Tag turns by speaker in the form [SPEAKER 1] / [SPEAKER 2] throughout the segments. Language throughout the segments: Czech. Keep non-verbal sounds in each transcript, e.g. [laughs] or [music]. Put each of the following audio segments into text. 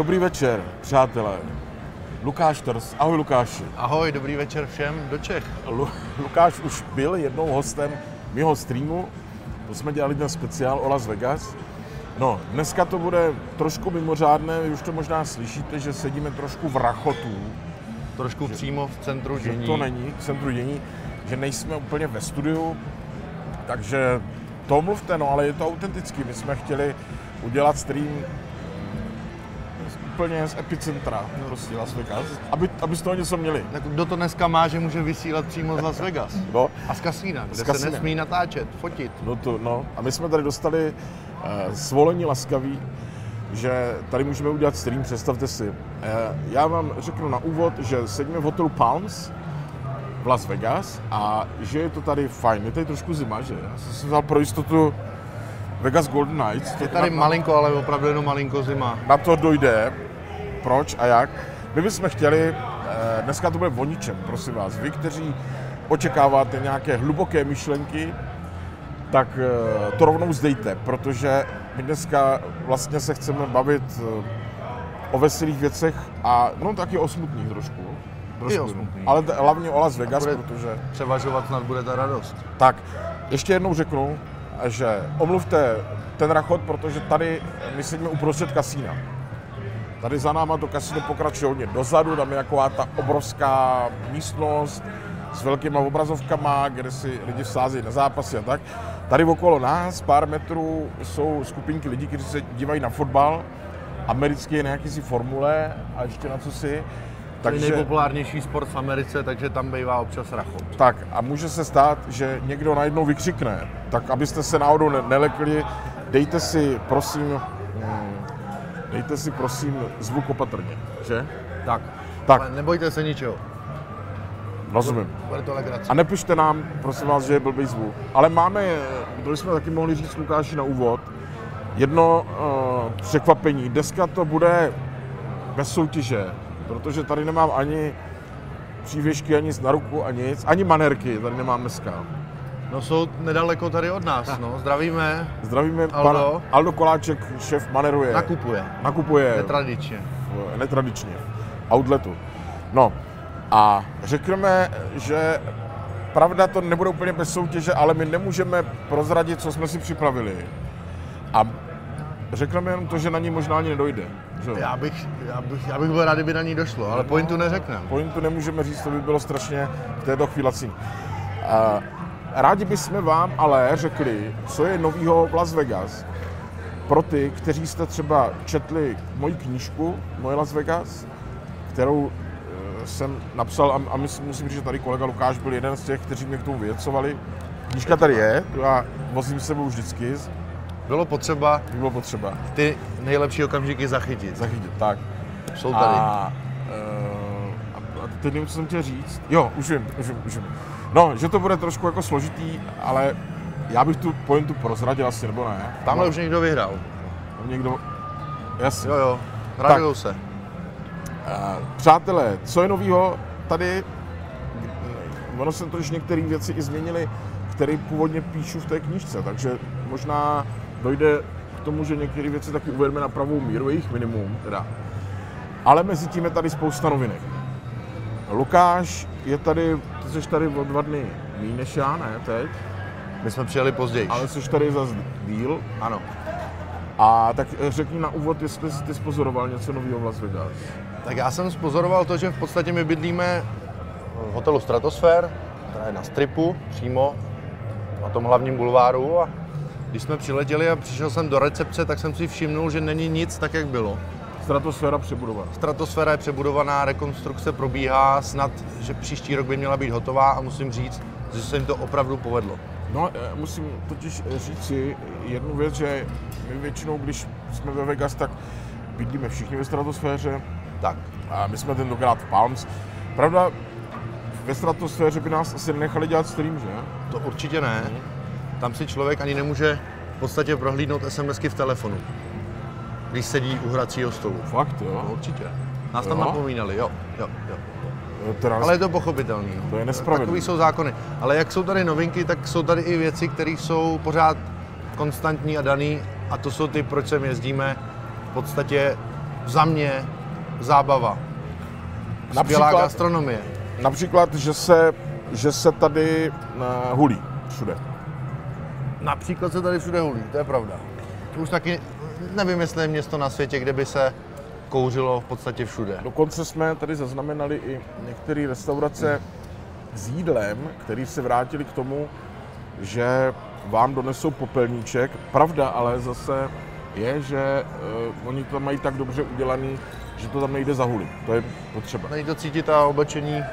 [SPEAKER 1] Dobrý večer, přátelé. Lukáš Trs. Ahoj Lukáši.
[SPEAKER 2] Ahoj, dobrý večer všem do Čech.
[SPEAKER 1] Lu- Lukáš už byl jednou hostem mého streamu. To jsme dělali ten speciál o Las Vegas. No, dneska to bude trošku mimořádné, vy už to možná slyšíte, že sedíme trošku v rachotu,
[SPEAKER 2] Trošku přímo v centru
[SPEAKER 1] že
[SPEAKER 2] dění.
[SPEAKER 1] to není v centru dění, že nejsme úplně ve studiu, takže to mluvte, no, ale je to autentický. My jsme chtěli udělat stream úplně z epicentra, prostě Las Vegas, aby, aby z toho něco měli.
[SPEAKER 2] Tak kdo to dneska má, že může vysílat přímo z Las Vegas?
[SPEAKER 1] No,
[SPEAKER 2] A z kasína, kde
[SPEAKER 1] Z
[SPEAKER 2] se
[SPEAKER 1] kasína.
[SPEAKER 2] nesmí natáčet, fotit.
[SPEAKER 1] no, to, no. A my jsme tady dostali uh, svolení laskaví, že tady můžeme udělat stream, představte si. Uh, já vám řeknu na úvod, že sedíme v hotelu Palms v Las Vegas a že je to tady fajn. Je tady trošku zima, že? Já jsem si vzal pro jistotu Vegas Golden Knights.
[SPEAKER 2] Je tady malinko, ale opravdu jenom malinko zima.
[SPEAKER 1] na to dojde, proč a jak. My bychom chtěli, eh, dneska to bude o ničem, prosím vás, vy, kteří očekáváte nějaké hluboké myšlenky, tak eh, to rovnou zdejte, protože my dneska vlastně se chceme bavit eh, o veselých věcech a no taky o smutných trošku. trošku. Ale t- hlavně o Las Vegas,
[SPEAKER 2] bude-
[SPEAKER 1] protože...
[SPEAKER 2] Převažovat snad bude ta radost.
[SPEAKER 1] Tak, ještě jednou řeknu, že omluvte ten rachot, protože tady my sedíme uprostřed kasína. Tady za náma to kasino pokračuje hodně dozadu, tam je taková ta obrovská místnost s velkýma obrazovkama, kde si lidi vsázejí na zápasy a tak. Tady okolo nás, pár metrů, jsou skupinky lidí, kteří se dívají na fotbal, americký na jakýsi formule a ještě na co si.
[SPEAKER 2] Takže...
[SPEAKER 1] Takže,
[SPEAKER 2] nejpopulárnější sport v Americe, takže tam bývá občas rachot.
[SPEAKER 1] tak a může se stát, že někdo najednou vykřikne, tak abyste se náhodou ne- nelekli, dejte si prosím, mm, dejte si prosím zvuk opatrně, že?
[SPEAKER 2] Tak.
[SPEAKER 1] Tak.
[SPEAKER 2] Ale nebojte se ničeho.
[SPEAKER 1] Rozumím.
[SPEAKER 2] Bude to legrace.
[SPEAKER 1] A nepište nám, prosím vás, že je blbý zvuk. Ale máme, to jsme taky mohli říct Lukáši na úvod, jedno uh, překvapení. Dneska to bude bez soutěže, protože tady nemám ani přívěšky, ani na ruku, ani nic, ani manerky tady nemám dneska.
[SPEAKER 2] No jsou nedaleko tady od nás, no. Zdravíme,
[SPEAKER 1] Zdravíme
[SPEAKER 2] Aldo.
[SPEAKER 1] pana Aldo Koláček, šéf maneruje.
[SPEAKER 2] nakupuje.
[SPEAKER 1] nakupuje
[SPEAKER 2] Netradičně.
[SPEAKER 1] v- netradičně, v outletu. No a řekneme, že pravda to nebude úplně bez soutěže, ale my nemůžeme prozradit, co jsme si připravili. A řekneme jenom to, že na ní možná ani nedojde. Že?
[SPEAKER 2] Já bych, já, bych, já bych byl rád, kdyby na ní došlo, ale pointu neřekneme.
[SPEAKER 1] Pointu nemůžeme říct, to by bylo strašně v této chvíli cín. Rádi bychom vám ale řekli, co je novýho v Las Vegas. Pro ty, kteří jste třeba četli moji knížku Moje Las Vegas, kterou eh, jsem napsal a, a myslím, musím říct, že tady kolega Lukáš byl jeden z těch, kteří mě k tomu vyjecovali. Knížka tady je, já vozím s sebou vždycky,
[SPEAKER 2] Bylo potřeba
[SPEAKER 1] by bylo potřeba
[SPEAKER 2] ty nejlepší okamžiky zachytit.
[SPEAKER 1] zachytit. Tak.
[SPEAKER 2] Jsou tady.
[SPEAKER 1] A, eh, a, a teď nevím, co jsem chtěl říct. Jo, už vím, už vím, už vím. No, že to bude trošku jako složitý, ale já bych tu pointu prozradil asi, nebo ne?
[SPEAKER 2] Tamhle
[SPEAKER 1] no,
[SPEAKER 2] už někdo vyhrál.
[SPEAKER 1] Tam někdo... Jasně.
[SPEAKER 2] Jo, jo. Radujou se.
[SPEAKER 1] Eh, Přátelé, co je novýho tady? Ono se trošku některé věci i změnily, které původně píšu v té knížce, takže možná dojde k tomu, že některé věci taky uvedeme na pravou míru, jejich minimum teda. Ale mezi tím je tady spousta novinek. Lukáš je tady, ty jsi tady o dva dny méně než já, ne teď,
[SPEAKER 2] My jsme přijeli později.
[SPEAKER 1] ale jsi tady zase díl.
[SPEAKER 2] Ano.
[SPEAKER 1] A tak eh, řekni na úvod, jestli jsi ty spozoroval něco nového v Las Vegas.
[SPEAKER 2] Tak já jsem spozoroval to, že v podstatě my bydlíme v hotelu Stratosphere, která je na stripu přímo na tom hlavním bulváru a když jsme přiletěli a přišel jsem do recepce, tak jsem si všimnul, že není nic tak, jak bylo.
[SPEAKER 1] Stratosféra přebudovaná.
[SPEAKER 2] Stratosféra je přebudovaná, rekonstrukce probíhá, snad, že příští rok by měla být hotová a musím říct, že se jim to opravdu povedlo.
[SPEAKER 1] No, eh, musím totiž říct si jednu věc, že my většinou, když jsme ve Vegas, tak bydlíme všichni ve stratosféře
[SPEAKER 2] Tak,
[SPEAKER 1] a my jsme tentokrát v Palms. Pravda, ve stratosféře by nás asi nenechali dělat stream, že?
[SPEAKER 2] to určitě ne. Tam si člověk ani nemůže v podstatě prohlídnout SMSky v telefonu, když sedí u hracího stolu.
[SPEAKER 1] Fakt, jo?
[SPEAKER 2] No, určitě. Nás tam
[SPEAKER 1] Jo?
[SPEAKER 2] napomínali, jo, jo, jo.
[SPEAKER 1] Eh, Teda,
[SPEAKER 2] Ale je to pochopitelný. no.
[SPEAKER 1] To je nespravedlivý.
[SPEAKER 2] Takový jsou zákony. Ale jak jsou tady novinky, tak jsou tady i věci, které jsou pořád konstantní a daný. A to jsou ty, proč sem jezdíme. V podstatě za mě zábava. Skvělá
[SPEAKER 1] Například-
[SPEAKER 2] gastronomie.
[SPEAKER 1] Například, že se, že se tady uh, hulí všude.
[SPEAKER 2] Například se tady všude hulí, to je pravda. Už taky nevím, jestli je město na světě, kde by se kouřilo v podstatě všude.
[SPEAKER 1] Dokonce jsme tady zaznamenali i některé restaurace s jídlem, který se vrátili k tomu, že vám donesou popelníček. Pravda ale zase je, že uh, oni to mají tak dobře udělaný, že to tam nejde zahulit. To je potřeba.
[SPEAKER 2] Není to cítit a oblečení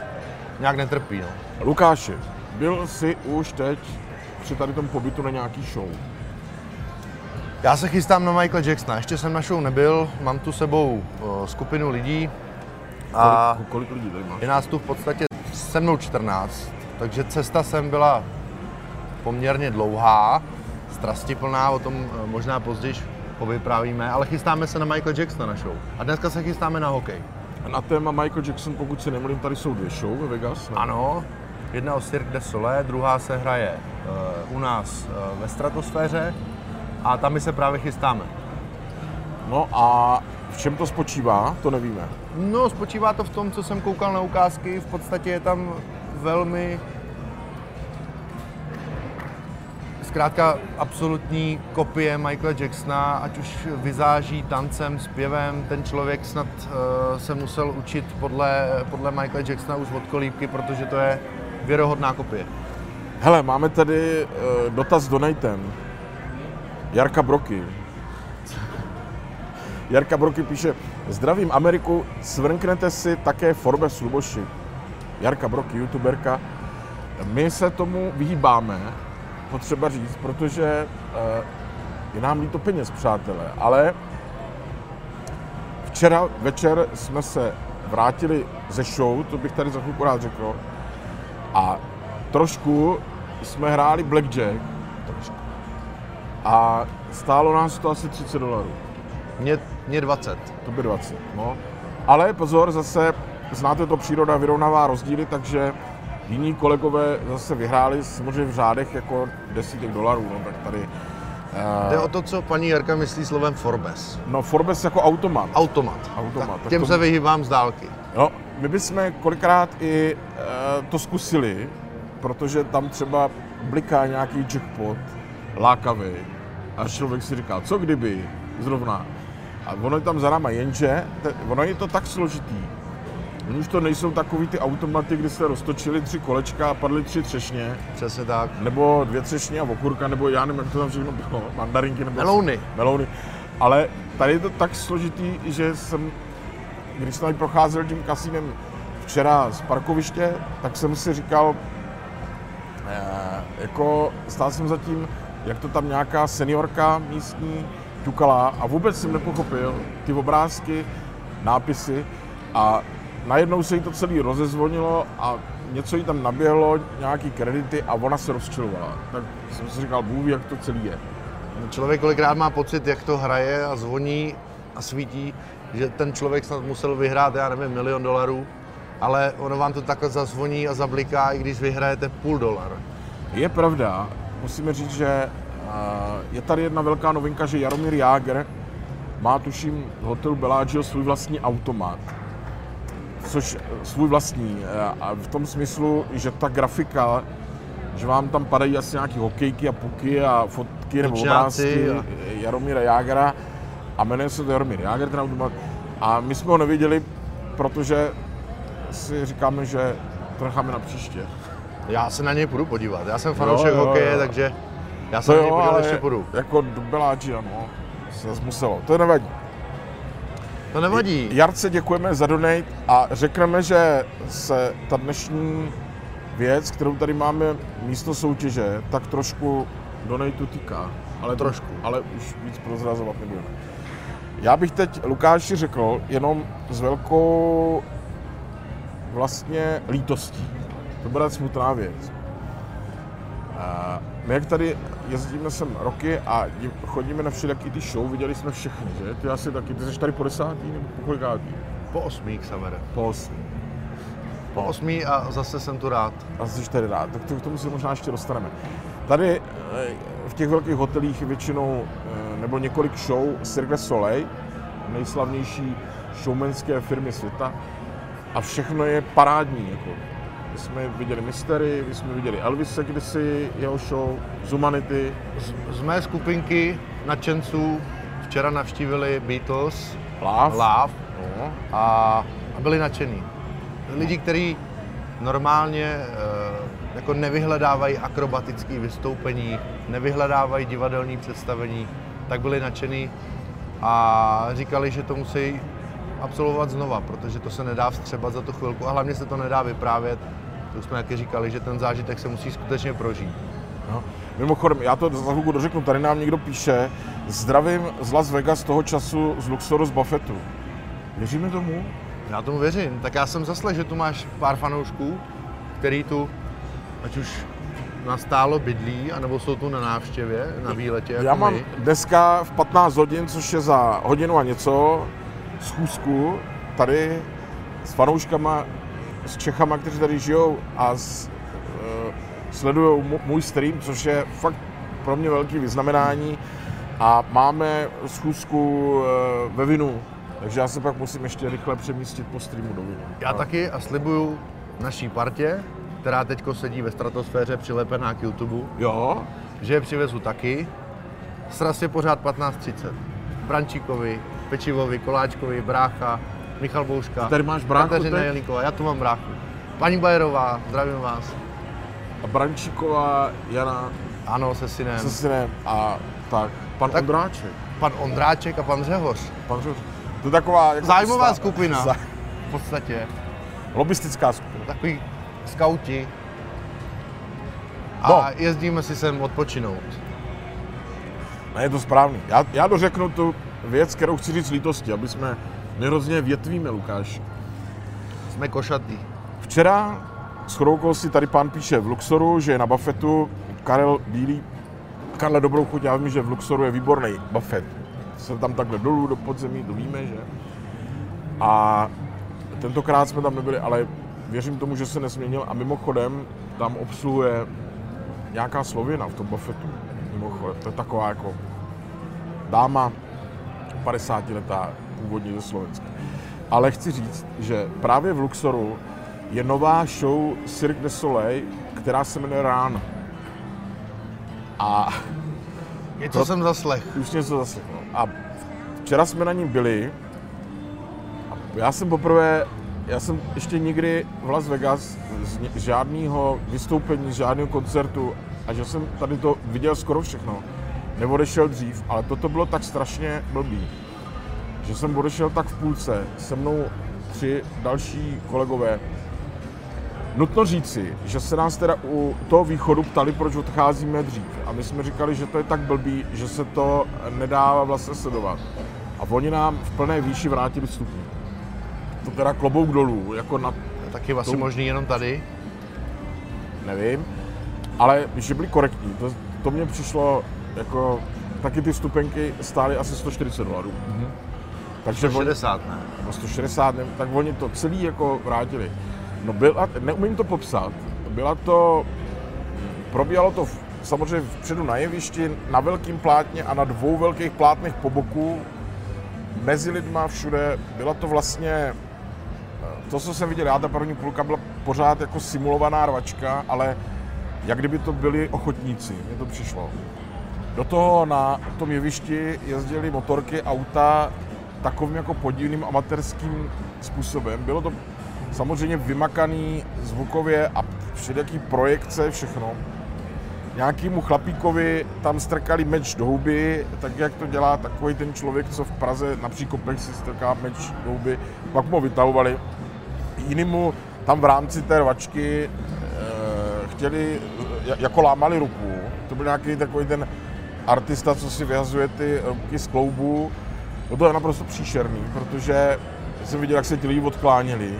[SPEAKER 2] nějak netrpí. No.
[SPEAKER 1] Lukáši, byl jsi už teď při tady tom pobytu na nějaký show?
[SPEAKER 2] Já se chystám na Michaela Jacksona, ještě jsem na show nebyl, mám tu sebou skupinu lidí a
[SPEAKER 1] Kolik, kolik lidí tady máš?
[SPEAKER 2] je nás tu v podstatě se mnou 14, takže cesta sem byla poměrně dlouhá, strastiplná, o tom eh, možná později povyprávíme, ale chystáme se na Michaela Jacksona na show. A dneska se chystáme na hokej.
[SPEAKER 1] Na téma Michael Jackson, pokud se nemluvím, tady jsou dvě show ve Vegas. Ne?
[SPEAKER 2] Ano, jedna o Cirque du Soleil, druhá se hraje uh, u nás uh, ve stratosféře a tam my se právě chystáme.
[SPEAKER 1] No a v čem to spočívá, to nevíme.
[SPEAKER 2] No, spočívá to v tom, co jsem koukal na ukázky, v podstatě je tam velmi zkrátka absolutní kopie Michaela Jacksona, ať už vyzáží tancem, zpěvem, ten člověk snad uh, se musel učit podle, podle Michaela Jacksona už od kolíbky, protože to je věrohodná kopie.
[SPEAKER 1] Hele, máme tady uh, dotaz donatem. Jarka Broky. Jarka Broky píše, zdravím Ameriku, svrknete si také Forbes Luboši. Jarka Broky, youtuberka. My se tomu vyhýbáme, potřeba říct, protože uh, je nám líto peněz, přátelé, ale včera večer jsme se vrátili ze show, to bych tady za chvilku rád řekl, a trošku jsme hráli blackjack. A stálo nás to asi 30 dolarů.
[SPEAKER 2] Mě, mě 20.
[SPEAKER 1] To by 20, no. Ale pozor, zase znáte to, příroda vyrovnává rozdíly, takže jiní kolegové zase vyhráli samozřejmě v řádech jako desítek dolarů, no tak tady...
[SPEAKER 2] Jde
[SPEAKER 1] Uh,
[SPEAKER 2] o to, co paní Jarka myslí slovem Forbes.
[SPEAKER 1] no Forbes jako automat.
[SPEAKER 2] Automat.
[SPEAKER 1] Automat,
[SPEAKER 2] Tak
[SPEAKER 1] tak
[SPEAKER 2] těm
[SPEAKER 1] to-
[SPEAKER 2] se vyhýbám z dálky.
[SPEAKER 1] No, my bychom kolikrát i uh, to zkusili, protože tam třeba bliká nějaký jackpot, lákavý, a člověk si říká, co kdyby, zrovna. A ono je tam za náma, jenže te, ono je to tak složitý. Oni už to nejsou takový ty automaty, kdy se roztočili tři kolečka a padly tři třešně,
[SPEAKER 2] Přesně tak.
[SPEAKER 1] nebo dvě třešně a okurka, nebo já nevím, jak to tam všechno bylo, [laughs] mandarinky nebo
[SPEAKER 2] Melouny.
[SPEAKER 1] melouny. Ale tady je to tak složitý, že jsem, když jsem tady procházel tím kasínem včera z parkoviště, tak jsem si říkal, eh, jako stál jsem zatím, jak to tam nějaká seniorka místní ťukala a vůbec jsem nepochopil ty obrázky, nápisy a najednou se jí to celé rozezvonilo a něco jí tam naběhlo, nějaký kredity a ona se rozčilovala. Tak jsem si říkal, Bůh jak to celý je.
[SPEAKER 2] Člověk kolikrát má pocit, jak to hraje a zvoní a svítí, že ten člověk snad musel vyhrát, já nevím, milion dolarů, ale ono vám to takhle zazvoní a zabliká, i když vyhrajete půl dolar.
[SPEAKER 1] Je pravda, musíme říct, že eh, je tady jedna velká novinka, že Jaromír Jágr má, tuším, v hotelu Bellagio svůj vlastní automat. Což eh, svůj vlastní. eh, A v tom smyslu, že ta grafika, že vám tam padají asi nějaký hokejky a puky a fotky nebo obrázky
[SPEAKER 2] a-
[SPEAKER 1] Jaromíra Jágra a jmenuje se to Jaromír Jágr, ten automat. A my jsme ho neviděli, protože si říkáme, že to necháme na příště.
[SPEAKER 2] Já se na něj půjdu podívat. Já jsem fanoušek
[SPEAKER 1] jo, jo,
[SPEAKER 2] hokeje,
[SPEAKER 1] jo.
[SPEAKER 2] takže já se
[SPEAKER 1] To
[SPEAKER 2] na něj podívat ještě půjdu.
[SPEAKER 1] jako do Bellagio, no, se muselo. To nevadí.
[SPEAKER 2] To nevadí.
[SPEAKER 1] Jarce děkujeme za donate a řekneme, že se ta dnešní věc, kterou tady máme místo soutěže, tak trošku donateu týká. Ale
[SPEAKER 2] Trošku.
[SPEAKER 1] Ale už víc prozrazovat nebudeme. Já bych teď Lukáši řekl jenom s velkou vlastně lítostí. To bude smutná věc. A My jak tady jezdíme sem roky a dí- chodíme na všelijaký ty show, viděli jsme všechny, že? Ty asi taky, ty jsi tady po desátý nebo po kolikátý?
[SPEAKER 2] Po osmí, Xavere.
[SPEAKER 1] Po osmý.
[SPEAKER 2] Po osmí a zase jsem tu rád.
[SPEAKER 1] A jsi tady rád, tak to, k tomu se možná ještě dostaneme. Tady eh, v těch velkých hotelích je většinou eh, nebo několik show Cirque Soleil, nejslavnější showmanské firmy světa a všechno je parádní. Jako. My jsme viděli Mystery, my jsme viděli Elvise kdysi, jeho show, Zumanity.
[SPEAKER 2] Z, z mé skupinky nadšenců včera navštívili Beatles,
[SPEAKER 1] Love.
[SPEAKER 2] Love
[SPEAKER 1] No.
[SPEAKER 2] a, a byli nadšení. Lidi, kteří normálně eh, jako nevyhledávají akrobatické vystoupení, nevyhledávají divadelní představení, tak byli nadšení a říkali, že to musí absolvovat znova, protože to se nedá vstřebat za tu chvilku a hlavně se to nedá vyprávět. To jsme taky říkali, že ten zážitek se musí skutečně prožít.
[SPEAKER 1] No. Mimochodem, já to za chvilku dořeknu, tady nám někdo píše, zdravím z Las Vegas toho času z Luxoru z Buffettu. Věříme tomu?
[SPEAKER 2] Já tomu věřím. Tak já jsem zaslech, že tu máš pár fanoušků, který tu, ať už nastálo bydlí, anebo jsou tu na návštěvě, na výletě, jako
[SPEAKER 1] Já mám
[SPEAKER 2] my.
[SPEAKER 1] dneska v 15 hodin, což je za hodinu a něco, schůzku tady s fanouškama, s Čechama, kteří tady žijou a s, uh, sledují můj stream, což je fakt pro mě velký vyznamenání. A máme schůzku uh, ve Vinu, takže já se pak musím ještě rychle přemístit po streamu do Vinu.
[SPEAKER 2] Já
[SPEAKER 1] No.
[SPEAKER 2] taky a slibuju naší partě, která teď sedí ve stratosféře přilepená k YouTube,
[SPEAKER 1] Jo?
[SPEAKER 2] že je přivezu taky. Sraz je pořád 15.30. Brančíkovi, Pečivovi, Koláčkovi, Brácha, Michal Bouška,
[SPEAKER 1] Tady máš bráchu
[SPEAKER 2] Kateřina? Jelíková, já tu mám bráchu. Paní Bajerová, zdravím vás.
[SPEAKER 1] A Brančíková, Jana
[SPEAKER 2] Ano, se synem.
[SPEAKER 1] se synem a tak, pan
[SPEAKER 2] Tak-
[SPEAKER 1] Ondráček.
[SPEAKER 2] Pan Ondráček a pan Řehoř.
[SPEAKER 1] Pan Řehoř. To je taková... Jako
[SPEAKER 2] Zájmová
[SPEAKER 1] stá-
[SPEAKER 2] skupina.
[SPEAKER 1] Za,
[SPEAKER 2] V podstatě.
[SPEAKER 1] lobistická skupina.
[SPEAKER 2] Takový skauti. A
[SPEAKER 1] No.
[SPEAKER 2] jezdíme si sem odpočinout.
[SPEAKER 1] Ne, je to správný. Já, já dořeknu tu věc, kterou chci říct s lítostí, aby jsme nehrozně větvíme, Lukáš.
[SPEAKER 2] Jsme košatý.
[SPEAKER 1] Včera s si tady pán píše v Luxoru, že je na Buffettu Karel Bílý. Karle, dobrou chuť, já vím, že v Luxoru je výborný Buffett. Jsem tam takhle dolů do podzemí, to víme, že? A tentokrát jsme tam nebyli, ale věřím tomu, že se nesměnil a mimochodem tam obsluhuje nějaká Slověna v tom Buffettu. Mimochodem, to je taková jako dáma 50 letá, původně ze Slovenska. Ale chci říct, že právě v Luxoru je nová show Cirque du Soleil, která se jmenuje Rán. A [laughs]
[SPEAKER 2] Něco jsem zaslech.
[SPEAKER 1] už něco zase. No. A včera jsme na ní byli. A já jsem poprvé, já jsem ještě nikdy v Las Vegas z ně- žádného vystoupení, z žádného koncertu a že jsem tady to viděl skoro všechno. Neodešel dřív, ale toto bylo tak strašně blbý, že jsem odešel tak v půlce, se mnou tři další kolegové. Nutno říci, že se nás teda u toho východu ptali, proč odcházíme dřív. A my jsme říkali, že to je tak blbý, že se to nedá vlastně sledovat. A oni nám v plné výši vrátili vstupní. To teda klobouk dolů, jako na,
[SPEAKER 2] Taky asi
[SPEAKER 1] To-
[SPEAKER 2] možný jenom tady.
[SPEAKER 1] nevím, ale že byli korektní, to, to mně přišlo jako, taky ty stupenky stály asi 140 dolarů.
[SPEAKER 2] Mhm.
[SPEAKER 1] Takže oni,
[SPEAKER 2] 60, ne?
[SPEAKER 1] no 160, ne, tak oni to celý jako vrátili. No byla, neumím to popsat, byla to, probíhalo to v, samozřejmě vpředu na jevišti, na velkém plátně a na dvou velkých plátnech po boku, mezi lidma všude, byla to vlastně, eh, to, co jsem viděl já, ta první půlka byla pořád jako simulovaná rvačka, ale jak kdyby to byli ochotníci, mně to přišlo. Do toho na tom jevišti jezdili motorky, auta takovým jako podivným amatérským způsobem. Bylo to samozřejmě vymakaný zvukově a všelijaký projekce, všechno. Nějakýmu chlapíkovi tam strkali meč do huby, tak jak to dělá takový ten člověk, co v Praze na příkopech si strká meč do huby, pak mu ho vytahovali. Jinému tam v rámci té rvačky eh, chtěli, eh, jako lámali ruku. To byl nějaký takový ten artista, co si vyhazuje ty ruky z kloubů. To je naprosto příšerný, protože jsem viděl, jak se ti lidi odkláněli.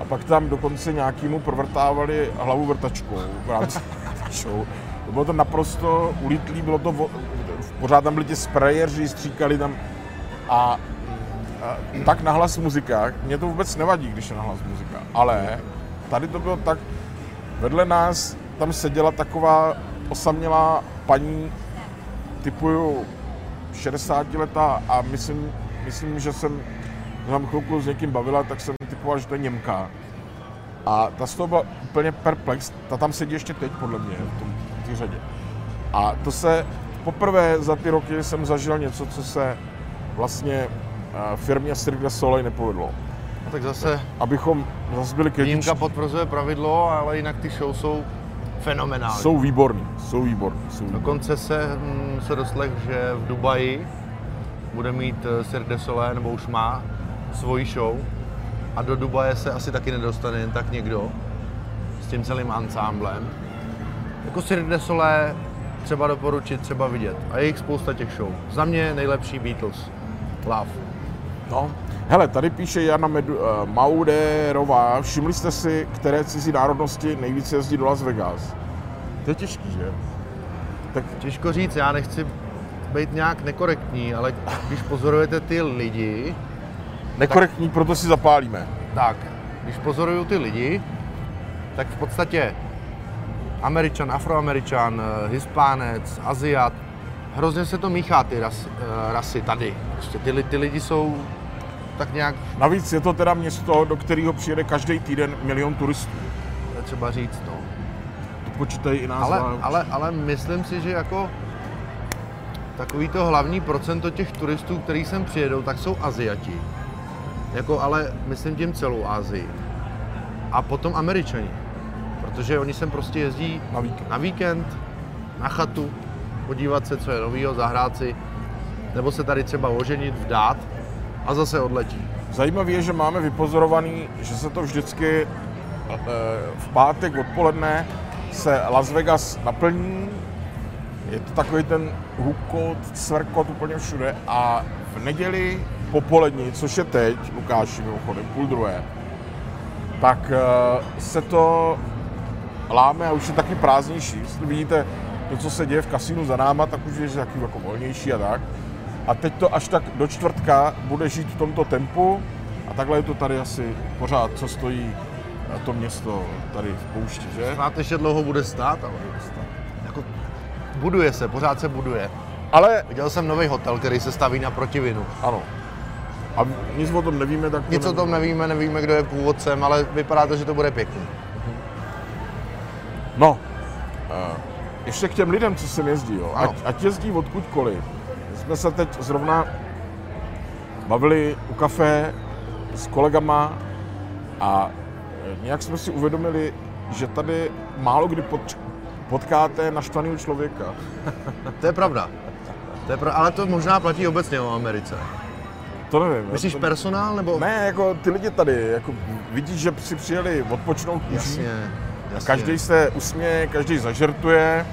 [SPEAKER 1] A pak tam dokonce nějakýmu provrtávali hlavu vrtačkou v rámci [laughs] show. To bylo to naprosto ulitlý, bylo to, pořád tam byli ti sprayeři, stříkali tam a, a tak nahlas muzika, mě to vůbec nevadí, když je nahlas muzika, ale tady to bylo tak, vedle nás tam seděla taková osamělá paní typu 60 letá a myslím myslím, že jsem tam chvilku s někým bavila, tak jsem typoval, že to je Němka. A ta z toho byla úplně perplex, ta tam sedí ještě teď, podle mě, v tom v té řadě. A to se poprvé za ty roky jsem zažil něco, co se vlastně eh, firmě Cirque du Soleil nepovedlo.
[SPEAKER 2] No, tak zase
[SPEAKER 1] Abychom zase byli kritičtí.
[SPEAKER 2] výjimka potvrzuje pravidlo, ale jinak ty show jsou fenomenální.
[SPEAKER 1] Jsou výborný, jsou výborný, jsou výborný.
[SPEAKER 2] Dokonce se, hm, se doslech, že v Dubaji bude mít eh, Cirque du Soleil, nebo už má, svoji show. A do Dubaje se asi taky nedostane jen tak někdo s tím celým ansámblem. Jako Cirque du Soleil třeba doporučit, třeba vidět. A je jich spousta těch show. Za mě nejlepší Beatles. Love.
[SPEAKER 1] No. Hele, tady píše Jana Medu, uh, Mauderová, všimli jste si, které cizí národnosti nejvíce jezdí do Las Vegas? To je těžký, že? Tak
[SPEAKER 2] Těžko říct, já nechci být nějak nekorektní, ale když pozorujete ty lidi,
[SPEAKER 1] nekorektní, proto si zapálíme.
[SPEAKER 2] tak, když pozoruju ty lidi, tak v podstatě Američan, Afroameričan, eh, Hispánec, Aziat, hrozně se to míchá ty ras, eh, rasy tady. Prostě ty, ty lidi jsou tak nějak,
[SPEAKER 1] Navíc je to teda město, do kterého přijede každý týden milion turistů.
[SPEAKER 2] to je třeba říct, no.
[SPEAKER 1] To počítají i nás.
[SPEAKER 2] Ale,
[SPEAKER 1] ale,
[SPEAKER 2] ale, ale myslím si, že jako takový to hlavní procento těch turistů, který sem přijedou, tak jsou Aziati. Jako, ale myslím tím celou Asii. A potom Američani. Protože oni sem prostě jezdí
[SPEAKER 1] Na víkend.
[SPEAKER 2] na víkend, na chatu, podívat se, co je novýho, zahrát si, nebo se tady třeba oženit, vdát a zase odletí.
[SPEAKER 1] Zajímavé je, že máme vypozorovaný, že se to vždycky eh, v pátek odpoledne se Las Vegas naplní. Je to takový ten hukot, cvrkot úplně všude a v neděli popolední, což je teď, Lukáši mimochodem, půl druhé, tak eh, se to láme a už je taky prázdnější. Jestli vidíte to, co se děje v kasínu za náma, tak už je taky jako volnější a tak. A teď to až tak do čtvrtka bude žít v tomto tempu a takhle je to tady asi pořád, co stojí to město tady v poušti, že?
[SPEAKER 2] Snad ještě dlouho bude stát, ale jako buduje se, pořád se buduje.
[SPEAKER 1] Ale
[SPEAKER 2] Viděl jsem nový hotel, který se staví na protivinu.
[SPEAKER 1] ano. A nic o tom nevíme, tak to
[SPEAKER 2] Nic o tom nevíme, nevíme, kdo je původcem, ale vypadá to, že to bude pěkný.
[SPEAKER 1] No, eh, ještě k těm lidem, co sem jezdí, jo. Ať, ať jezdí odkudkoliv. Jsme se teď zrovna bavili u kafe s kolegama a eh, nějak jsme si uvědomili, že tady málo kdy pot, potkáte naštvaného člověka. [laughs]
[SPEAKER 2] To je pravda. To je pra... Ale to možná platí obecně o Americe.
[SPEAKER 1] To nevím.
[SPEAKER 2] Myslíš
[SPEAKER 1] to,
[SPEAKER 2] personál nebo?
[SPEAKER 1] Ne, jako ty lidi tady, jako vidíš, že si přijeli odpočnout.
[SPEAKER 2] Jasně. jasně.
[SPEAKER 1] Každý se usměje, každý zažertuje.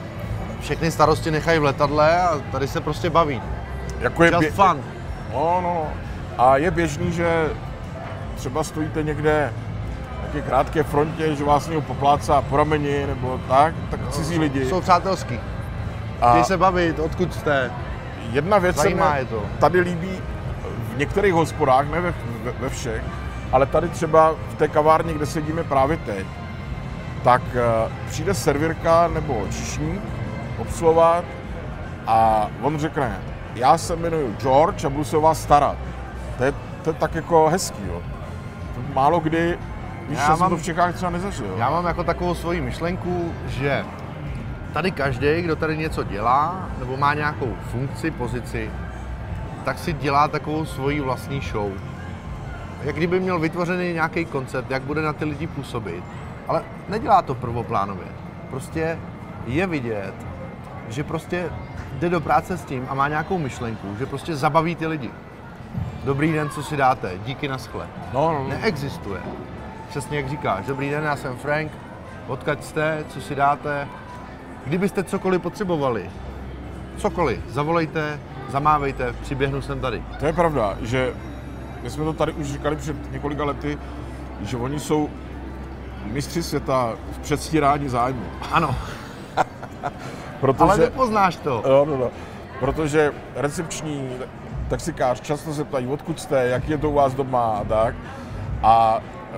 [SPEAKER 2] Všechny starosti nechají v letadle a tady se prostě baví.
[SPEAKER 1] Jako je
[SPEAKER 2] Just
[SPEAKER 1] bě-
[SPEAKER 2] fun.
[SPEAKER 1] No, no, no. A je běžný, že třeba stojíte někde v nějaké krátké frontě, že vás někdo poplácá po rameni nebo tak, tak cizí lidi.
[SPEAKER 2] Jsou přátelský.
[SPEAKER 1] A
[SPEAKER 2] Chtějí se bavit, odkud jste.
[SPEAKER 1] jedna věc se
[SPEAKER 2] Zajímá
[SPEAKER 1] mě
[SPEAKER 2] je to.
[SPEAKER 1] tady líbí v některých hospodách, ne ve, ve, ve všech, ale tady třeba v té kavárně, kde sedíme právě teď, tak eh, přijde servírka nebo čišník obsluhovat a on řekne, já se jmenuji George a budu se o vás starat. To je, to je tak jako hezký, jo. To málo kdy, víš,
[SPEAKER 2] Já
[SPEAKER 1] já,
[SPEAKER 2] mám-
[SPEAKER 1] to v Čechách třeba nezažil. jo.
[SPEAKER 2] Já mám jako takovou svoji myšlenku, že tady každý, kdo tady něco dělá, nebo má nějakou funkci, pozici, tak si dělá takovou svoji vlastní show. Jak kdyby měl vytvořený nějaký koncept, jak bude na ty lidi působit. Ale nedělá to prvoplánově. Prostě je vidět, že prostě jde do práce s tím a má nějakou myšlenku, že prostě zabaví ty lidi. Dobrý den, co si dáte, díky na skle.
[SPEAKER 1] No, no, no.
[SPEAKER 2] Neexistuje. Přesně jak říkáš. Dobrý den, já jsem Frank. Odkud jste, co si dáte. Kdybyste cokoliv potřebovali, cokoliv, zavolejte, zamávejte, přiběhnu sem tady.
[SPEAKER 1] To je pravda, že my jsme to tady už říkali před několika lety, že oni jsou mistři světa v předstírání zájmu.
[SPEAKER 2] Ano, [laughs]
[SPEAKER 1] Protože,
[SPEAKER 2] ale nepoznáš to.
[SPEAKER 1] Jo, no, no. Protože recepční taxikář často se ptají, odkud jste, jak je to u vás doma a tak. A e,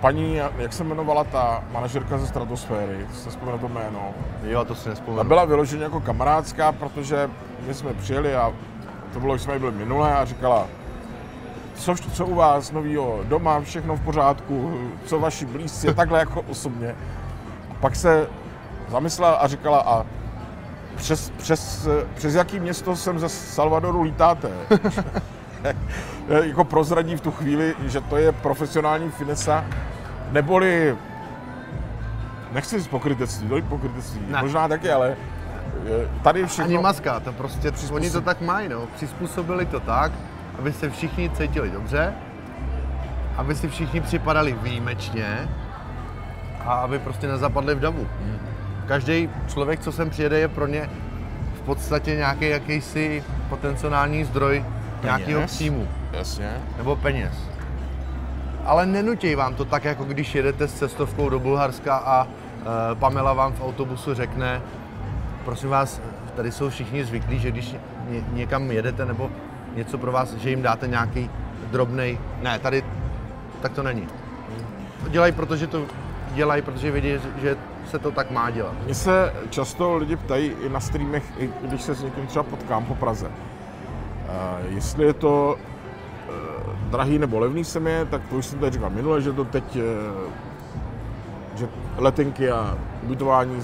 [SPEAKER 1] paní, jak se jmenovala ta manažerka ze Stratosféry, se vzpomínám to jméno,
[SPEAKER 2] Jo, to si
[SPEAKER 1] ta
[SPEAKER 2] nespomenu.
[SPEAKER 1] byla vyloženě jako kamarádská, protože my jsme přijeli a to bylo, když jsme byli minule a říkala, co, co u vás novýho doma, všechno v pořádku, co vaši blízci, [laughs] takhle jako osobně. A pak se zamyslela a říkala, a přes, přes, přes jaký město sem ze Salvadoru lítáte? [laughs] jako prozradí v tu chvíli, že to je profesionální finesa, neboli nechci říct pokrytectví, to je pokrytectví, ne. možná taky, ale tady všechno...
[SPEAKER 2] Ani maska, to prostě, přizpůsob... oni to tak mají, no. Přizpůsobili to tak, aby se všichni cítili dobře, aby si všichni připadali výjimečně a aby prostě nezapadli v davu. Hmm. Každý člověk, co sem přijede, je pro ně v podstatě nějaký jakýsi potenciální zdroj nějakého příjmu.
[SPEAKER 1] Jasně.
[SPEAKER 2] Nebo peněz. Ale nenutí vám to tak, jako když jedete s cestovkou do Bulharska a e, Pamela vám v autobusu řekne, prosím vás, tady jsou všichni zvyklí, že když ně, někam jedete nebo něco pro vás, že jim dáte nějaký drobný. Ne, tady tak to není. Dělají, protože to dělají, protože vědí, že se to tak má dělat.
[SPEAKER 1] Mně se často lidi ptají i na streamech, i když se s někým třeba potkám po Praze. Uh, jestli je to uh, drahý nebo levný sem je, tak to už jsem tady říkal minule, že to teď, uh, že letenky a ubytování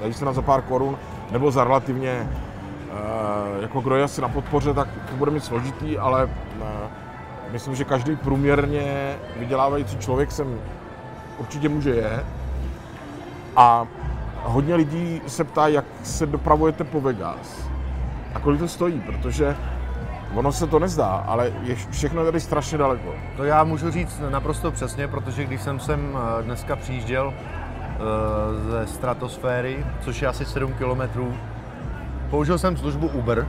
[SPEAKER 1] dají se na za pár korun, nebo za relativně jako kdo je asi na podpoře, tak to bude mít složitý, ale myslím, že každý průměrně vydělávající člověk sem určitě může je. A hodně lidí se ptá, jak se dopravujete po Vegas a kolik to stojí, protože ono se to nezdá, ale je všechno tady strašně daleko.
[SPEAKER 2] To já můžu říct naprosto přesně, protože když jsem sem eh, dneska přijížděl eh, ze stratosféry, což je asi 7 kilometrů, použil jsem službu Uber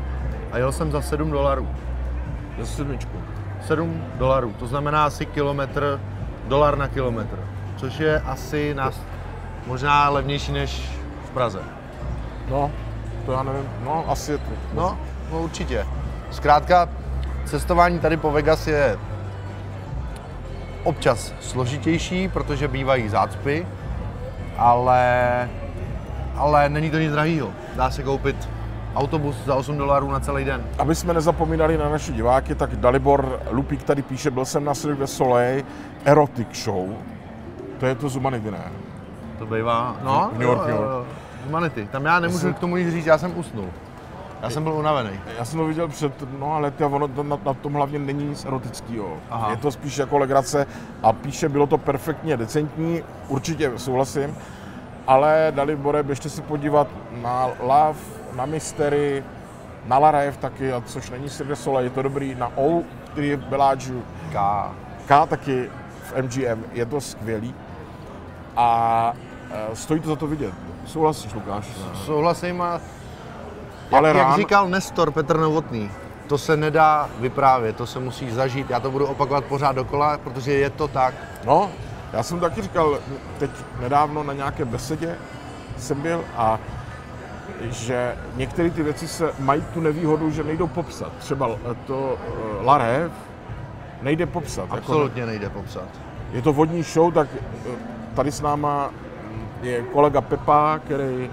[SPEAKER 2] a jel jsem za 7 dolarů.
[SPEAKER 1] Za sedmičku.
[SPEAKER 2] 7 dolarů, to znamená asi kilometr, dolar na kilometr, což je asi na, možná levnější než v Praze.
[SPEAKER 1] No, to já nevím, no asi je to.
[SPEAKER 2] No, no určitě. Zkrátka, cestování tady po Vegas je občas složitější, protože bývají zácpy, ale, ale není to nic drahýho. Dá se koupit autobus za 8 dolarů na celý den.
[SPEAKER 1] Aby jsme nezapomínali na naše diváky, tak Dalibor Lupík tady píše, byl jsem na Cirque Soleil Erotic Show. To je to z Humanity, ne?
[SPEAKER 2] To bývá, no,
[SPEAKER 1] v New York, jo,
[SPEAKER 2] jo, Humanity. Tam já nemůžu k tomu nic říct, já jsem usnul. Já jsem byl unavený.
[SPEAKER 1] Já jsem to viděl před no ale ty, ono to, na, na, tom hlavně není nic erotického. Je to spíš jako legrace a píše, bylo to perfektně decentní, určitě souhlasím, ale dali Bore, běžte se podívat na Love, na Mystery, na Larajev taky, a což není Cirque Soleil, je to dobrý, na O, který je v Beláču,
[SPEAKER 2] K.
[SPEAKER 1] K taky v MGM, je to skvělý a stojí to za to vidět. Souhlasíš, Lukáš?
[SPEAKER 2] Souhlasím a ale jak, rán... jak říkal Nestor Petr Novotný, to se nedá vyprávět, to se musí zažít. Já to budu opakovat pořád dokola, protože je to tak.
[SPEAKER 1] No, já jsem taky říkal teď nedávno na nějaké besedě jsem byl a že některé ty věci se mají tu nevýhodu, že nejdou popsat. Třeba to uh, Larev nejde popsat.
[SPEAKER 2] Jako Absolutně jako, nejde popsat.
[SPEAKER 1] Je to vodní show, tak tady s náma je kolega Pepa, který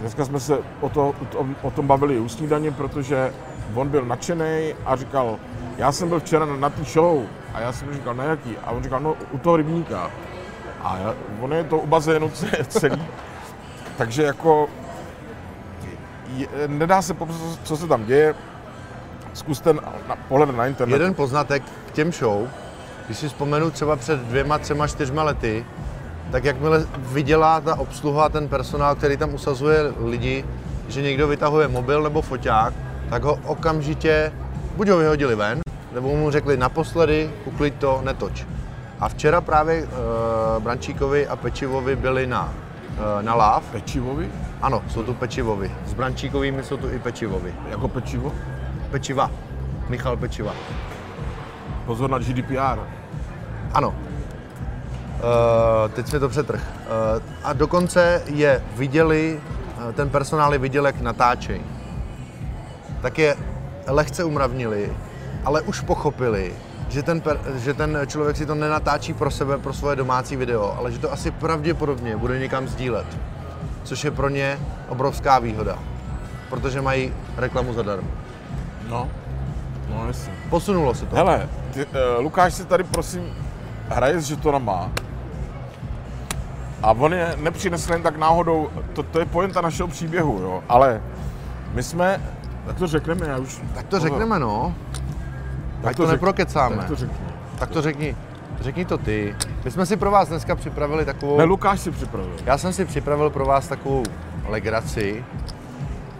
[SPEAKER 1] dneska jsme se o, to, o, o tom bavili u snídaně, protože on byl nadšený a říkal, já jsem byl včera na, na té show a já jsem říkal, na jaký? A on říkal, no u toho rybníka. A já, on je to u bazénu celý. Takže jako je, nedá se popsat, co se tam děje. Zkuste na, na, pohled na internet.
[SPEAKER 2] Jeden poznatek k těm show, když si vzpomenu třeba před dvěma, třema, čtyřma lety, tak jakmile viděla ta obsluha, ten personál, který tam usazuje lidi, že někdo vytahuje mobil nebo foťák, tak ho okamžitě buď ho vyhodili ven, nebo mu řekli naposledy, uklid to, netoč. A včera právě uh, Brančíkovi a Pečivovi byli na, uh, na láv.
[SPEAKER 1] Pečivovi?
[SPEAKER 2] Ano, jsou tu Pečivovi. S Brančíkovými jsou tu i Pečivovi.
[SPEAKER 1] Jako Pečivo?
[SPEAKER 2] Pečiva. Michal Pečiva.
[SPEAKER 1] Pozor na GDPR.
[SPEAKER 2] Ano, Uh, teď jsme to přetrh. Uh, a dokonce je viděli, uh, ten personál je viděl, jak natáčejí. Tak je lehce umravnili, ale už pochopili, že ten, per, že ten člověk si to nenatáčí pro sebe, pro svoje domácí video, ale že to asi pravděpodobně bude někam sdílet. Což je pro ně obrovská výhoda, protože mají reklamu zadarmo.
[SPEAKER 1] No, no jasně.
[SPEAKER 2] Posunulo se to.
[SPEAKER 1] Hele, ty, uh, Lukáš si tady prosím hraje s žetonama a on je nepřinesl jen tak náhodou, to, to je pointa našeho příběhu, jo, ale my jsme, tak to řekneme, já už...
[SPEAKER 2] Tak to řekneme, no.
[SPEAKER 1] Tak
[SPEAKER 2] Ať to
[SPEAKER 1] řek-
[SPEAKER 2] neprokecáme.
[SPEAKER 1] Tak to řekni.
[SPEAKER 2] Tak to řekni. Řekni to ty. My jsme si pro vás dneska připravili takovou...
[SPEAKER 1] Ne, Lukáš si připravil.
[SPEAKER 2] Já jsem si připravil pro vás takovou legraci.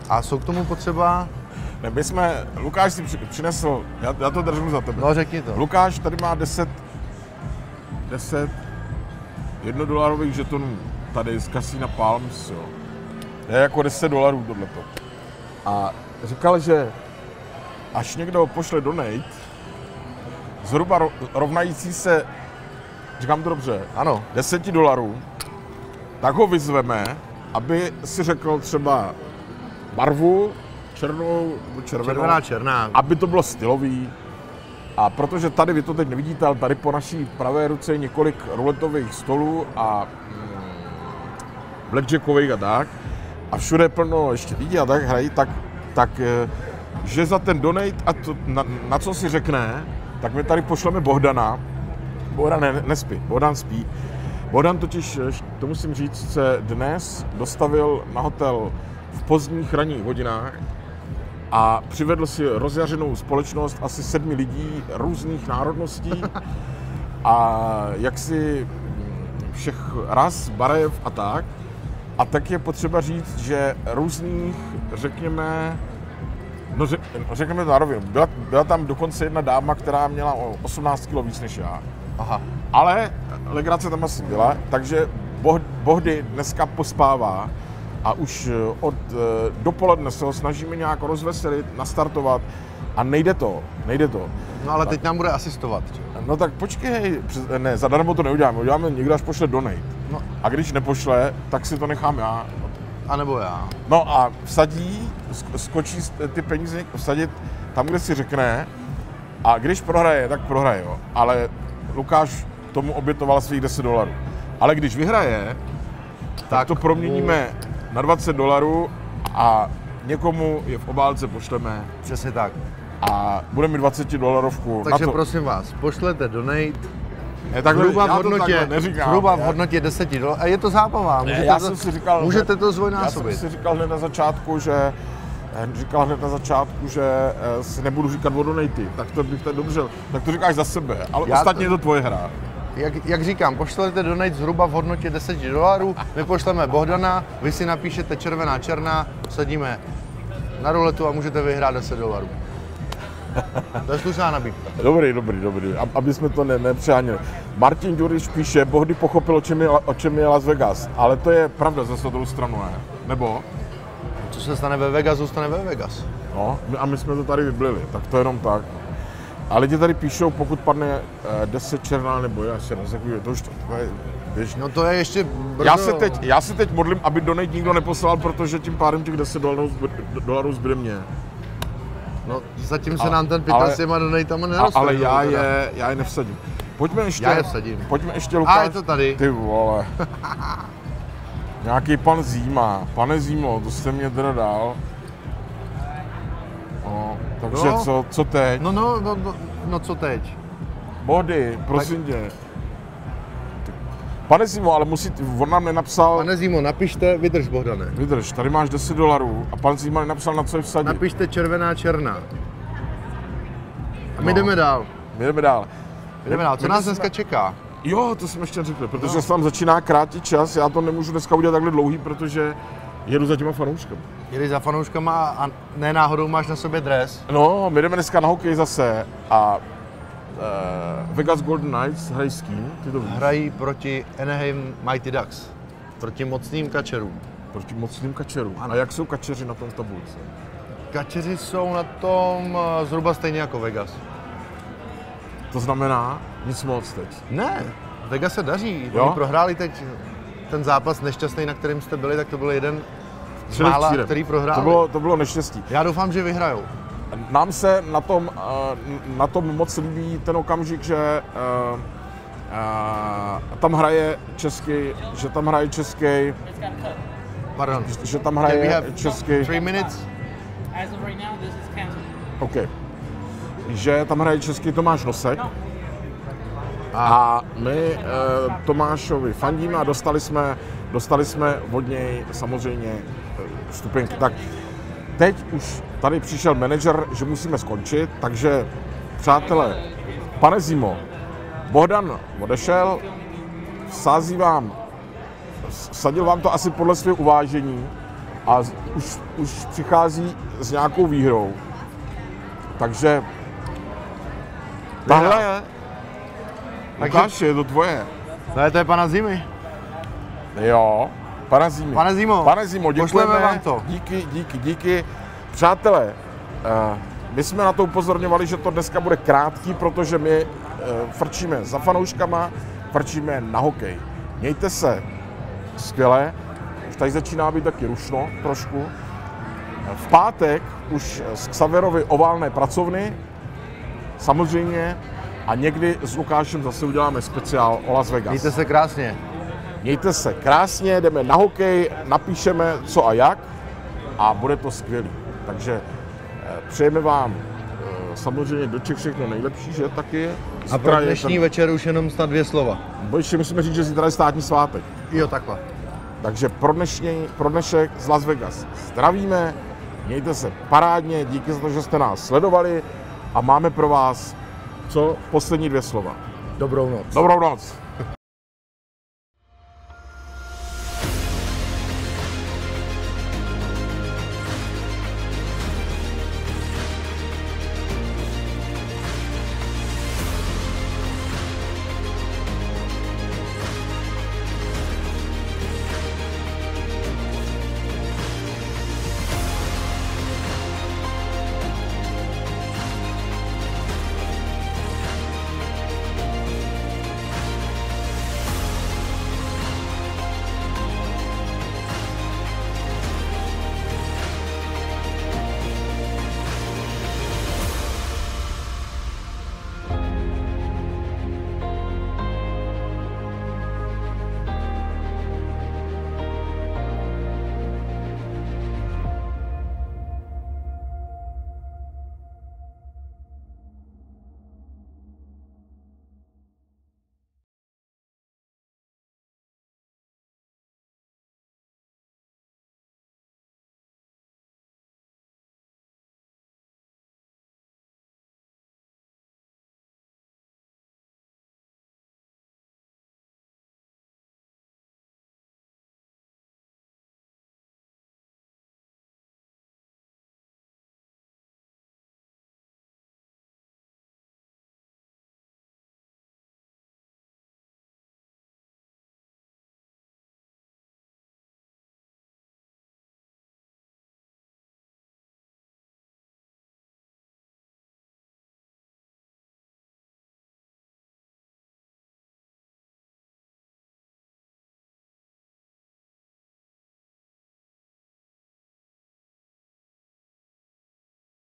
[SPEAKER 2] A jsou k tomu potřeba...
[SPEAKER 1] Ne, my jsme, Lukáš si při, přinesl, já, já to držím za tebe.
[SPEAKER 2] No řekni to.
[SPEAKER 1] Lukáš tady má 10, 10 jednodolarových žetonů tady z kasína Palms, jo. Je jako 10 dolarů tohleto. A říkal, že až někdo pošle donate, zhruba ro, rovnající se, říkám to dobře,
[SPEAKER 2] Ano.
[SPEAKER 1] 10 dolarů, tak ho vyzveme, aby si řekl třeba barvu, černou, nebo červenou,
[SPEAKER 2] Červená, černá.
[SPEAKER 1] aby to bylo stylový. A protože tady, vy to teď nevidíte, ale tady po naší pravé ruce je několik ruletových stolů a mm, blackjackových a tak. A všude plno ještě lidí a tak hrají, tak, tak eh, že za ten donate a to, na, na, co si řekne, tak my tady pošleme Bohdana. Bohdan ne, nespí, Bohdan spí. Bohdan totiž, eh, to musím říct, se dnes dostavil na hotel v pozdních ranních hodinách a přivedl si rozjařenou společnost asi sedmi lidí různých národností [laughs] a jaksi všech ras, barev a tak. A tak je potřeba říct, že různých, řekněme, no řek, řekněme to na rovinu, byla, byla tam dokonce jedna dáma, která měla o 18 kg víc než já.
[SPEAKER 2] Aha.
[SPEAKER 1] Ale legrace tam asi byla, takže Boh, Bohdy dneska pospává a už eh, od eh, dopoledne se ho snažíme nějak rozveselit, nastartovat a nejde to, nejde to.
[SPEAKER 2] No ale teď nám bude asistovat.
[SPEAKER 1] No tak počkej, přes- ne, zadarmo to neuděláme, uděláme někdo, až pošle donate.
[SPEAKER 2] No.
[SPEAKER 1] A když nepošle, tak si to nechám já.
[SPEAKER 2] A nebo já.
[SPEAKER 1] No a vsadí, sk- skočí ty peníze vsadit tam, kde si řekne a když prohraje, tak prohraje, jo. Ale Lukáš tomu obětoval svých 10 dolarů. Ale když vyhraje, tak, tak to proměníme na 20 dolarů a někomu je v obálce pošleme
[SPEAKER 2] Přesně tak.
[SPEAKER 1] a bude mi 20 dolarovku
[SPEAKER 2] Takže
[SPEAKER 1] na to.
[SPEAKER 2] prosím vás, pošlete donate
[SPEAKER 1] ne, takhle,
[SPEAKER 2] zhruba v
[SPEAKER 1] já
[SPEAKER 2] hodnotě,
[SPEAKER 1] neříkám.
[SPEAKER 2] zhruba v
[SPEAKER 1] já-
[SPEAKER 2] hodnotě 10 dolarů. A je to zábava. Můžete,
[SPEAKER 1] já
[SPEAKER 2] to,
[SPEAKER 1] jsem si říkal,
[SPEAKER 2] můžete
[SPEAKER 1] hned-
[SPEAKER 2] to
[SPEAKER 1] Já
[SPEAKER 2] zvojnásobit.
[SPEAKER 1] jsem si říkal hned na začátku, že eh, říkal hned na začátku, že eh, si nebudu říkat o donaty, tak to bych tak dobře, tak to říkáš za sebe, ale
[SPEAKER 2] Já
[SPEAKER 1] ostatně
[SPEAKER 2] to-
[SPEAKER 1] je to tvoje hra.
[SPEAKER 2] Jak, jak říkám, pošlete donate zhruba v hodnotě 10 dolarů, my pošleme Bohdana, vy si napíšete červená černá, sadíme na ruletu a můžete vyhrát 10 dolarů. To je slušná nabídka.
[SPEAKER 1] Dobrý, dobrý, dobrý, ab- aby jsme to ne, nepřeháněli. Martin Ďuriš píše, Bohdy pochopil, o čem, je, o čem je Las Vegas, ale to je pravda zase druhou stranu, ne? Nebo?
[SPEAKER 2] Co se stane ve Vegas, zůstane ve Vegas.
[SPEAKER 1] No, a my jsme to tady vyblili, tak to jenom tak. A lidi tady píšou, pokud padne eh, 10 černá nebo já se nezakuju, to už to, to je.
[SPEAKER 2] No to je ještě brzo.
[SPEAKER 1] Já se, teď, já se teď modlím, aby donate nikdo neposlal, protože tím pádem těch 10 dolarů, dolarů zbyde mě.
[SPEAKER 2] No zatím se
[SPEAKER 1] Ale-
[SPEAKER 2] nám ten
[SPEAKER 1] ale-
[SPEAKER 2] s těma donatama
[SPEAKER 1] A,
[SPEAKER 2] nerostl.
[SPEAKER 1] ale já
[SPEAKER 2] teda.
[SPEAKER 1] je, já je nevsadím. Pojďme ještě,
[SPEAKER 2] Já je vsadím.
[SPEAKER 1] pojďme ještě Lukáš.
[SPEAKER 2] A je to tady.
[SPEAKER 1] Ty vole. [laughs] Nějaký pan Zíma. Pane Zímo, to jste mě teda dal. No, takže
[SPEAKER 2] No.
[SPEAKER 1] co, co teď?
[SPEAKER 2] No, no, no, no, no co teď?
[SPEAKER 1] Body, prosím tě. Pane Zímo, ale musí, on nám nenapsal,
[SPEAKER 2] Pane Zimo, napište, vydrž Bohdane.
[SPEAKER 1] vydrž, tady máš 10 dolarů a pan Zíma nenapsal, na co je vsadit.
[SPEAKER 2] Napište červená černá. A my
[SPEAKER 1] No.
[SPEAKER 2] jdeme dál.
[SPEAKER 1] My jdeme dál.
[SPEAKER 2] Jdeme dál. Co
[SPEAKER 1] My
[SPEAKER 2] nás
[SPEAKER 1] jsme-
[SPEAKER 2] dneska čeká?
[SPEAKER 1] Jo, to jsem ještě řekl, protože
[SPEAKER 2] No.
[SPEAKER 1] se tam začíná krátit čas, já to nemůžu dneska udělat takhle dlouhý, protože jedu za těma fanouškama.
[SPEAKER 2] Jedeš za fanouškama a ne náhodou máš na sobě dres.
[SPEAKER 1] No, my jdeme dneska na hokej zase a uh, Vegas Golden Knights hrají s kým? Ty to víš?
[SPEAKER 2] Hrají proti Anaheim Mighty Ducks. Proti mocným kačerům.
[SPEAKER 1] Proti mocným kačerům. A jak jsou kačeři na tom tabulce?
[SPEAKER 2] Kačeři jsou na tom eh, zhruba stejně jako Vegas.
[SPEAKER 1] To znamená nic moc teď.
[SPEAKER 2] Ne, Vegas se daří.
[SPEAKER 1] Jo?
[SPEAKER 2] Oni prohráli teď ten zápas nešťastný, na kterým jste byli, tak to byl jeden. Mála, který prohráli.
[SPEAKER 1] To bylo, to bylo neštěstí.
[SPEAKER 2] Já doufám, že vyhrajou.
[SPEAKER 1] Nám se na tom, eh, na tom moc líbí ten okamžik, že eh, eh, tam hraje český, že tam hraje český,
[SPEAKER 2] Pardon.
[SPEAKER 1] že tam hraje český,
[SPEAKER 2] three minutes?
[SPEAKER 3] As of right now, this is canceled.
[SPEAKER 1] OK. Že tam hraje český Tomáš Nosek. A my e, Tomášovi fandíme a dostali jsme, dostali jsme od něj samozřejmě eh, stupenky. Tak teď už tady přišel manažer, že musíme skončit, takže přátelé, pane Zimo, Bohdan odešel, sází vám, sadil vám to asi podle svého uvážení a už, už přichází s nějakou výhrou. Takže tahle je,
[SPEAKER 2] Takže-
[SPEAKER 1] Lukáš, je to tvoje.
[SPEAKER 2] Ne, to je pana Zimy.
[SPEAKER 1] Jo, pane Zimo.
[SPEAKER 2] Pane Zimo,
[SPEAKER 1] pane Zimo, děkujeme.
[SPEAKER 2] vám to.
[SPEAKER 1] Díky, díky, díky. Přátelé, eh, my jsme na to upozorňovali, že to dneska bude krátký, protože my eh, frčíme za fanouškama, frčíme na hokej. Mějte se skvěle, už tady začíná být taky rušno trošku. V pátek už z Xaverovy oválné pracovny, samozřejmě, a někdy s Lukášem zase uděláme speciál o Las Vegas.
[SPEAKER 2] Mějte se krásně.
[SPEAKER 1] Mějte se krásně, jdeme na hokej, napíšeme co a jak a bude to skvělý. Takže eh, přejeme vám eh, samozřejmě do Čech všechno nejlepší, že taky.
[SPEAKER 2] A pro dnešní
[SPEAKER 1] ten-
[SPEAKER 2] večer už jenom snad dvě slova.
[SPEAKER 1] Bo ještě musíme říct, že zítra je státní svátek.
[SPEAKER 2] Jo, takhle.
[SPEAKER 1] Takže pro, dnešní, pro dnešek z Las Vegas zdravíme, mějte se parádně, díky za to, že jste nás sledovali a máme pro vás co? Poslední dvě slova.
[SPEAKER 2] Dobrou noc.
[SPEAKER 1] Dobrou noc.